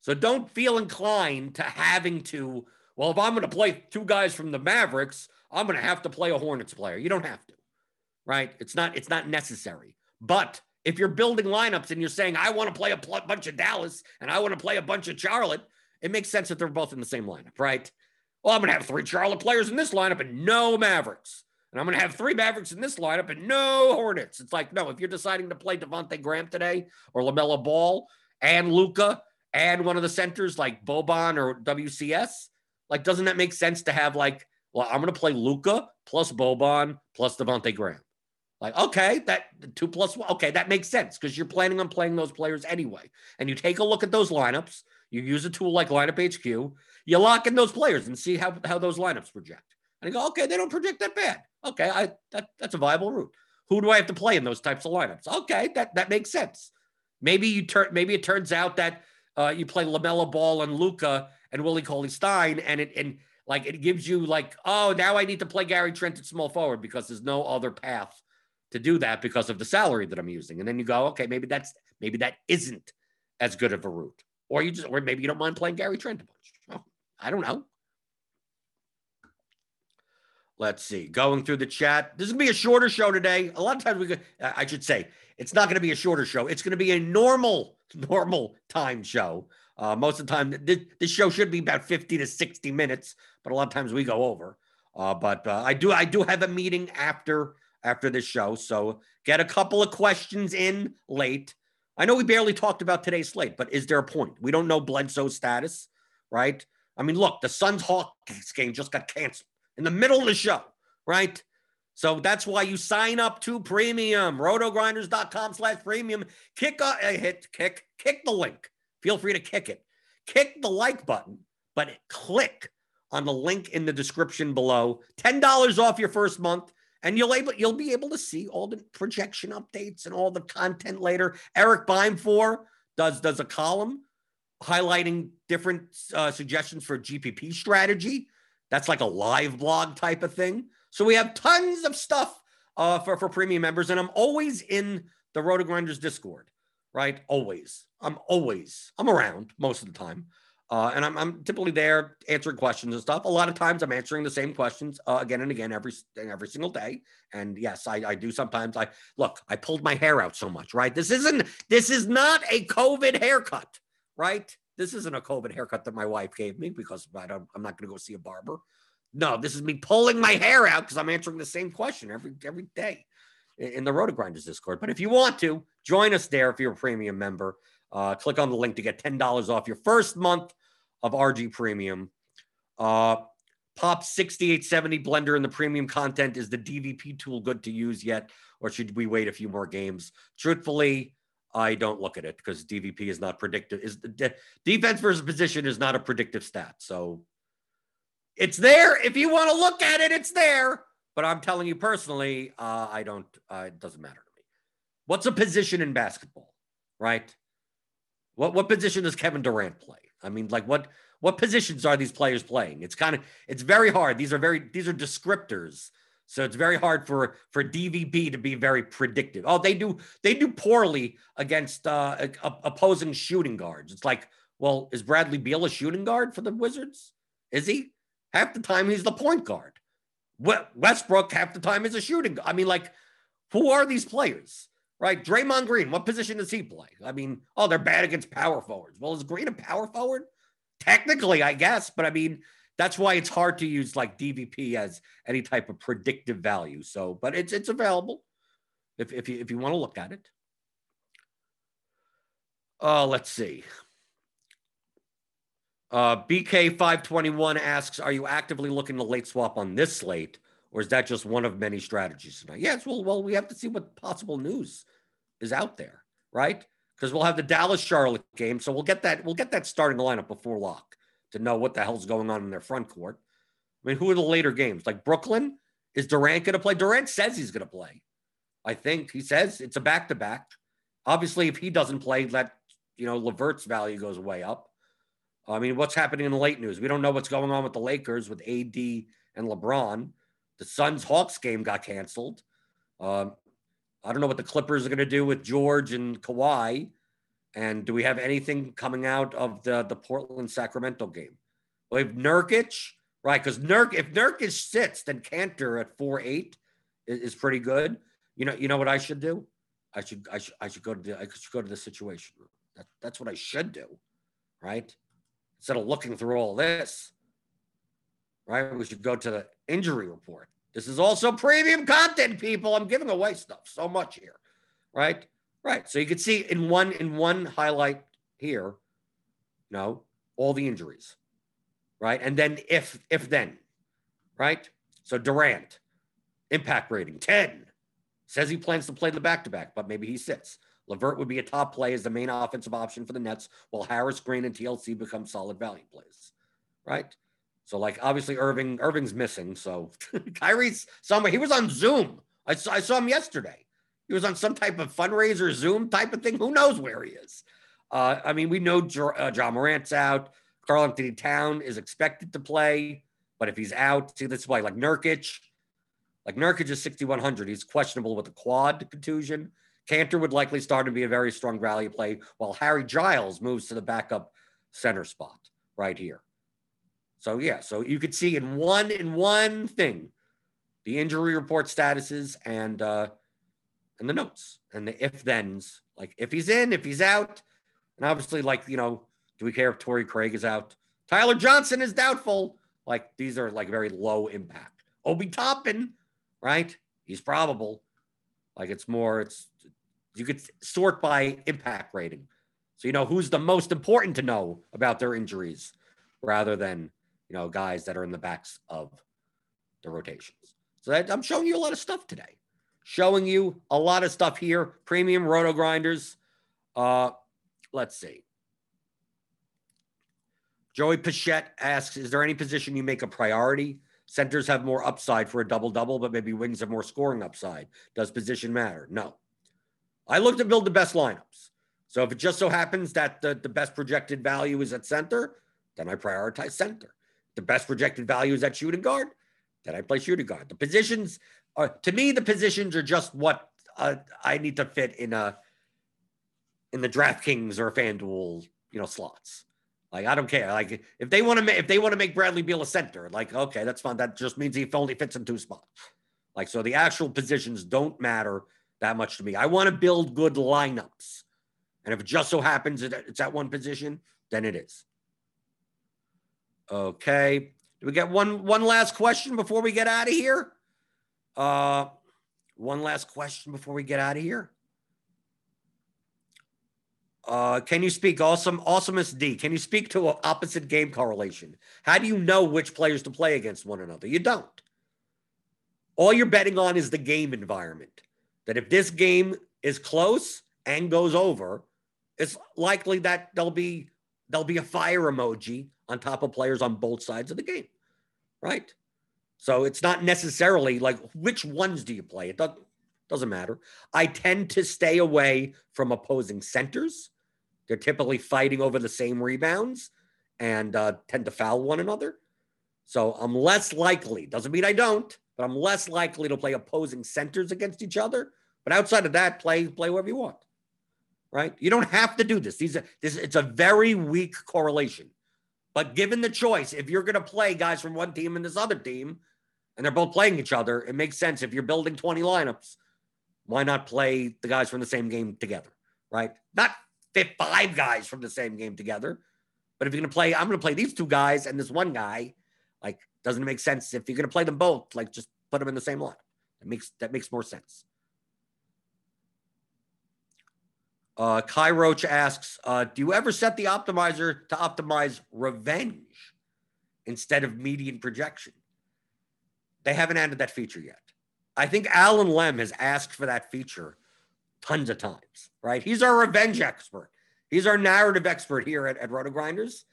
So don't feel inclined to having to. Well, if I'm going to play two guys from the Mavericks, I'm going to have to play a Hornets player. You don't have to, right? It's not it's not necessary. But if you're building lineups and you're saying I want to play a pl- bunch of Dallas and I want to play a bunch of Charlotte, it makes sense that they're both in the same lineup, right? Well, I'm going to have three Charlotte players in this lineup and no Mavericks. And I'm going to have three Mavericks in this lineup and no Hornets. It's like, no, if you're deciding to play Devonte Graham today or LaMelo Ball and Luka and one of the centers like Boban or WCS, like, doesn't that make sense to have like, well, I'm going to play Luka plus Boban plus Devonte Graham? Like, okay, that two plus one, okay, that makes sense because you're planning on playing those players anyway. And you take a look at those lineups, you use a tool like Lineup HQ, you lock in those players and see how, how those lineups project. And you go, okay, they don't project that bad. Okay, I that, that's a viable route. Who do I have to play in those types of lineups? Okay, that that makes sense. Maybe you turn. Maybe it turns out that uh, you play LaMelo Ball and Luka and Willie Cauley Stein, and it and like it gives you like, oh, now I need to play Gary Trent at small forward because there's no other path to do that because of the salary that I'm using. And then you go, okay, maybe that's maybe that isn't as good of a route, or you just or maybe you don't mind playing Gary Trent a bunch. Oh, I don't know. Let's see. Going through the chat. This is to be a shorter show today. A lot of times we could, I should say, it's not to be a shorter show. It's to be a normal, normal time show. Uh, most of the time, this, this, show should be about 50 to 60 minutes, but a lot of times we go over. Uh, but uh, I do, I do have a meeting after after this show, so get a couple of questions in late. I know we barely talked about today's slate, but is there a point? We don't know Bledsoe's status, right? I mean, look, the Suns Hawks game just got canceled in the middle of the show, right? So that's why you sign up to premium, rotogrinders.com slash premium. Kick, a, hit, kick, kick the link. Feel free to kick it. Kick the like button, but click on the link in the description below. $10 off your first month. And you'll able you'll be able to see all the projection updates and all the content later. Eric Beimfohr does does a column highlighting different uh, suggestions for GPP strategy. That's like a live blog type of thing. So we have tons of stuff uh, for, for premium members. And I'm always in the RotoGrinders Discord, right? Always. I'm always, I'm around most of the time. Uh, and I'm, I'm typically there answering questions and stuff. A lot of times I'm answering the same questions uh, again and again every every single day. And yes, I, I do sometimes. I look, I pulled my hair out so much, right? This isn't this is not a COVID haircut, right? This isn't a COVID haircut that my wife gave me because I don't, I'm not going to go see a barber. No, this is me pulling my hair out because I'm answering the same question every every day in the RotoGrinders Discord. But if you want to join us there, if you're a premium member, uh, click on the link to get ten dollars off your first month of RG Premium. Uh, Pop 6870 Blender in the premium content is the DVP tool good to use yet, or should we wait a few more games? Truthfully, I don't look at it because DVP is not predictive. Is the defense versus position is not a predictive stat. So it's there. If you want to look at it, it's there. But I'm telling you personally, uh, I don't. Uh, it doesn't matter to me. What's a position in basketball, right? What what position does Kevin Durant play? I mean, like what what positions are these players playing? It's kind of it's very hard. These are very these are descriptors So it's very hard for for DVP to be very predictive. Oh, they do they do poorly against uh, a, opposing shooting guards. It's like, well, is Bradley Beal a shooting guard for the Wizards? Is he? Half the time he's the point guard. Westbrook half the time is a shooting. I mean, like, who are these players? Right? Draymond Green, what position does he play? I mean, oh, they're bad against power forwards. Well, is Green a power forward? Technically, I guess, but I mean, that's why it's hard to use like DVP as any type of predictive value. So, but it's it's available if if you if you want to look at it. Uh, let's see. Uh, BK521 asks, are you actively looking to late swap on this slate, or is that just one of many strategies tonight? Yes, well, well, we have to see what possible news is out there, right? Because we'll have the Dallas Charlotte game, so we'll get that we'll get that starting lineup before lock to know what the hell's going on in their front court. I mean, who are the later games? Like Brooklyn, is Durant going to play? Durant says he's going to play. I think he says it's a back to back. Obviously, if he doesn't play, that you know LeVert's value goes way up. I mean, what's happening in the late news? We don't know what's going on with the Lakers with AD and LeBron. The Suns Hawks game got canceled. Um, I don't know what the Clippers are going to do with George and Kawhi. And do we have anything coming out of the the Portland Sacramento game? We have Nurkic, right? Because Nurk, if Nurkic sits, then Kanter at four eight is, is, pretty good. You know, you know what I should do? I should I should I should go to the I should go to the situation. That, that's what I should do, right? Instead of looking through all this, right? We should go to the injury report. This is also premium content, people. I'm giving away stuff so much here, right? Right. So you can see in one in one highlight here, you know, all the injuries. Right. And then if if then, right? So Durant, impact rating 10. Says he plans to play the back-to-back, but maybe he sits. LeVert would be a top play as the main offensive option for the Nets, while Harris, Green, and TLC become solid value plays. Right? So, like, obviously, Irving, Irving's missing. So, Kyrie's somewhere. He was on Zoom. I saw, I saw him yesterday. He was on some type of fundraiser Zoom type of thing. Who knows where he is? Uh, I mean, we know jo- uh, Morant's out. Karl-Anthony Town is expected to play, but if he's out, see, this is why like Nurkic, like Nurkic is 6,100. He's questionable with a quad contusion. Kanter would likely start to be a very strong value play, while Harry Giles moves to the backup center spot right here. So yeah, so you could see in one in one thing, the injury report statuses and uh, and the notes and the if thens, like if he's in, if he's out, and obviously, like you know, do we care if Torrey Craig is out? Tyler Johnson is doubtful. Like these are like very low impact. Obi Toppin, right? He's probable. Like it's more, it's you could sort by impact rating. So you know who's the most important to know about their injuries rather than you know guys that are in the backs of the rotations. So that, I'm showing you a lot of stuff today showing you a lot of stuff here. Premium RotoGrinders. Uh, let's see. Joey Pichette asks, is there any position you make a priority? Centers have more upside for a double double, but maybe wings have more scoring upside. Does position matter? No. I look to build the best lineups. So if it just so happens that the, the best projected value is at center, then I prioritize center. The best projected value is at shooting guard, then I play shooting guard. The positions are to me the positions are just what uh, I need to fit in a in the DraftKings or FanDuel, you know, slots. Like I don't care. Like if they want to make if they want to make Bradley Beal a center, like okay, that's fine. That just means he only fits in two spots. Like so, the actual positions don't matter that much to me. I want to build good lineups, and if it just so happens that it's at one position, then it is. Okay. Do we get one one last question before we get out of here? Uh, one last question before we get out of here. Uh, can you speak awesome awesomest D? Can you speak to an opposite game correlation? How do you know which players to play against one another? You don't. All you're betting on is the game environment. That if this game is close and goes over, it's likely that there'll be there'll be a fire emoji on top of players on both sides of the game, right? So it's not necessarily like which ones do you play? It doesn't doesn't matter. I tend to stay away from opposing centers. They're typically fighting over the same rebounds and uh, tend to foul one another. So I'm less likely. Doesn't mean I don't. But I'm less likely to play opposing centers against each other. But outside of that, play play wherever you want. Right? You don't have to do this. These are this it's a very weak correlation. But given the choice, if you're going to play guys from one team and this other team, and they're both playing each other, it makes sense. If you're building 20 lineups, why not play the guys from the same game together? Right? Not five guys from the same game together. But if you're going to play, I'm going to play these two guys and this one guy. Like, doesn't it make sense if you're going to play them both? Like, just put them in the same line. That makes that makes more sense. Uh, Kai Roach asks, uh, do you ever set the optimizer to optimize revenge instead of median projection? They haven't added that feature yet. I think Alan Lem has asked for that feature tons of times, right? He's our revenge expert. He's our narrative expert here at, at RotoGrinders.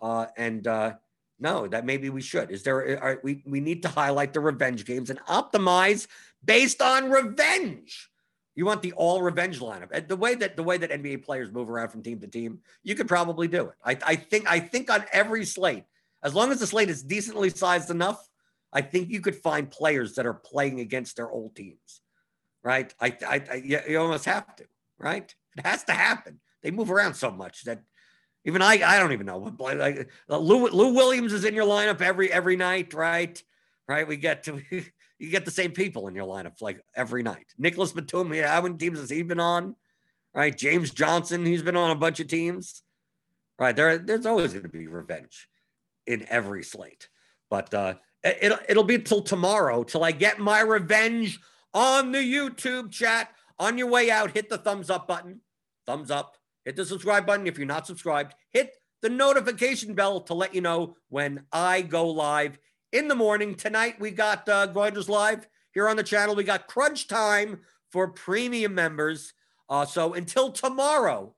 Uh, and uh, no, that maybe we should. Is there, uh, are, we, we need to highlight the revenge games and optimize based on revenge you want the all revenge lineup. The way that the way that NBA players move around from team to team, you could probably do it. I, I think I think on every slate, as long as the slate is decently sized enough, I think you could find players that are playing against their old teams. Right? I, I, I you almost have to. Right? It has to happen. They move around so much that even I I don't even know. Like Lou, Lou Williams is in your lineup every every night. Right? Right? We get to you get the same people in your lineup like every night. Nicholas Batum, yeah, how many teams has he been on? Right. James Johnson, he's been on a bunch of teams. Right. There, there's always going to be revenge in every slate. But uh it'll it'll be till tomorrow till I get my revenge on the YouTube chat. On your way out, hit the thumbs up button. Thumbs up. Hit the subscribe button if you're not subscribed. Hit the notification bell to let you know when I go live in the morning. Tonight, we got uh, Grinders Live here on the channel. We got crunch time for premium members. Uh, so until tomorrow,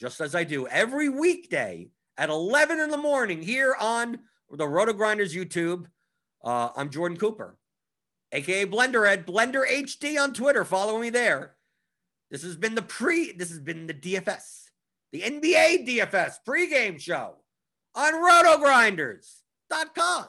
just as I do every weekday at 11 in the morning here on the RotoGrinders YouTube, uh, I'm Jordan Cooper, aka Blender at Blender HD on Twitter. Follow me there. This has been the pre, this has been the DFS, the NBA DFS pregame show on rotogrinders.com.